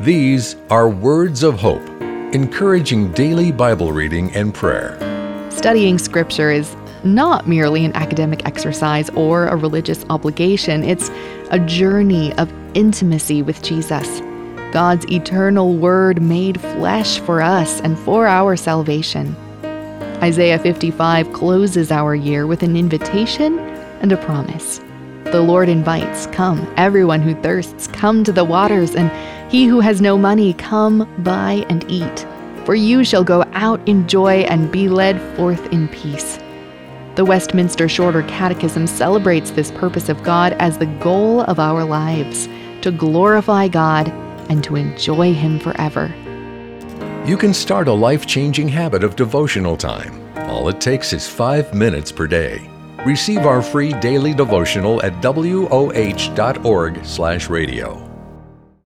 These are Words of Hope, encouraging daily Bible reading and prayer. Studying Scripture is not merely an academic exercise or a religious obligation, it's a journey of intimacy with Jesus, God's eternal Word made flesh for us and for our salvation. Isaiah 55 closes our year with an invitation and a promise. The Lord invites, Come, everyone who thirsts, come to the waters, and he who has no money, come, buy and eat. For you shall go out in joy and be led forth in peace. The Westminster Shorter Catechism celebrates this purpose of God as the goal of our lives to glorify God and to enjoy Him forever. You can start a life changing habit of devotional time. All it takes is five minutes per day. Receive our free daily devotional at woh.org/radio.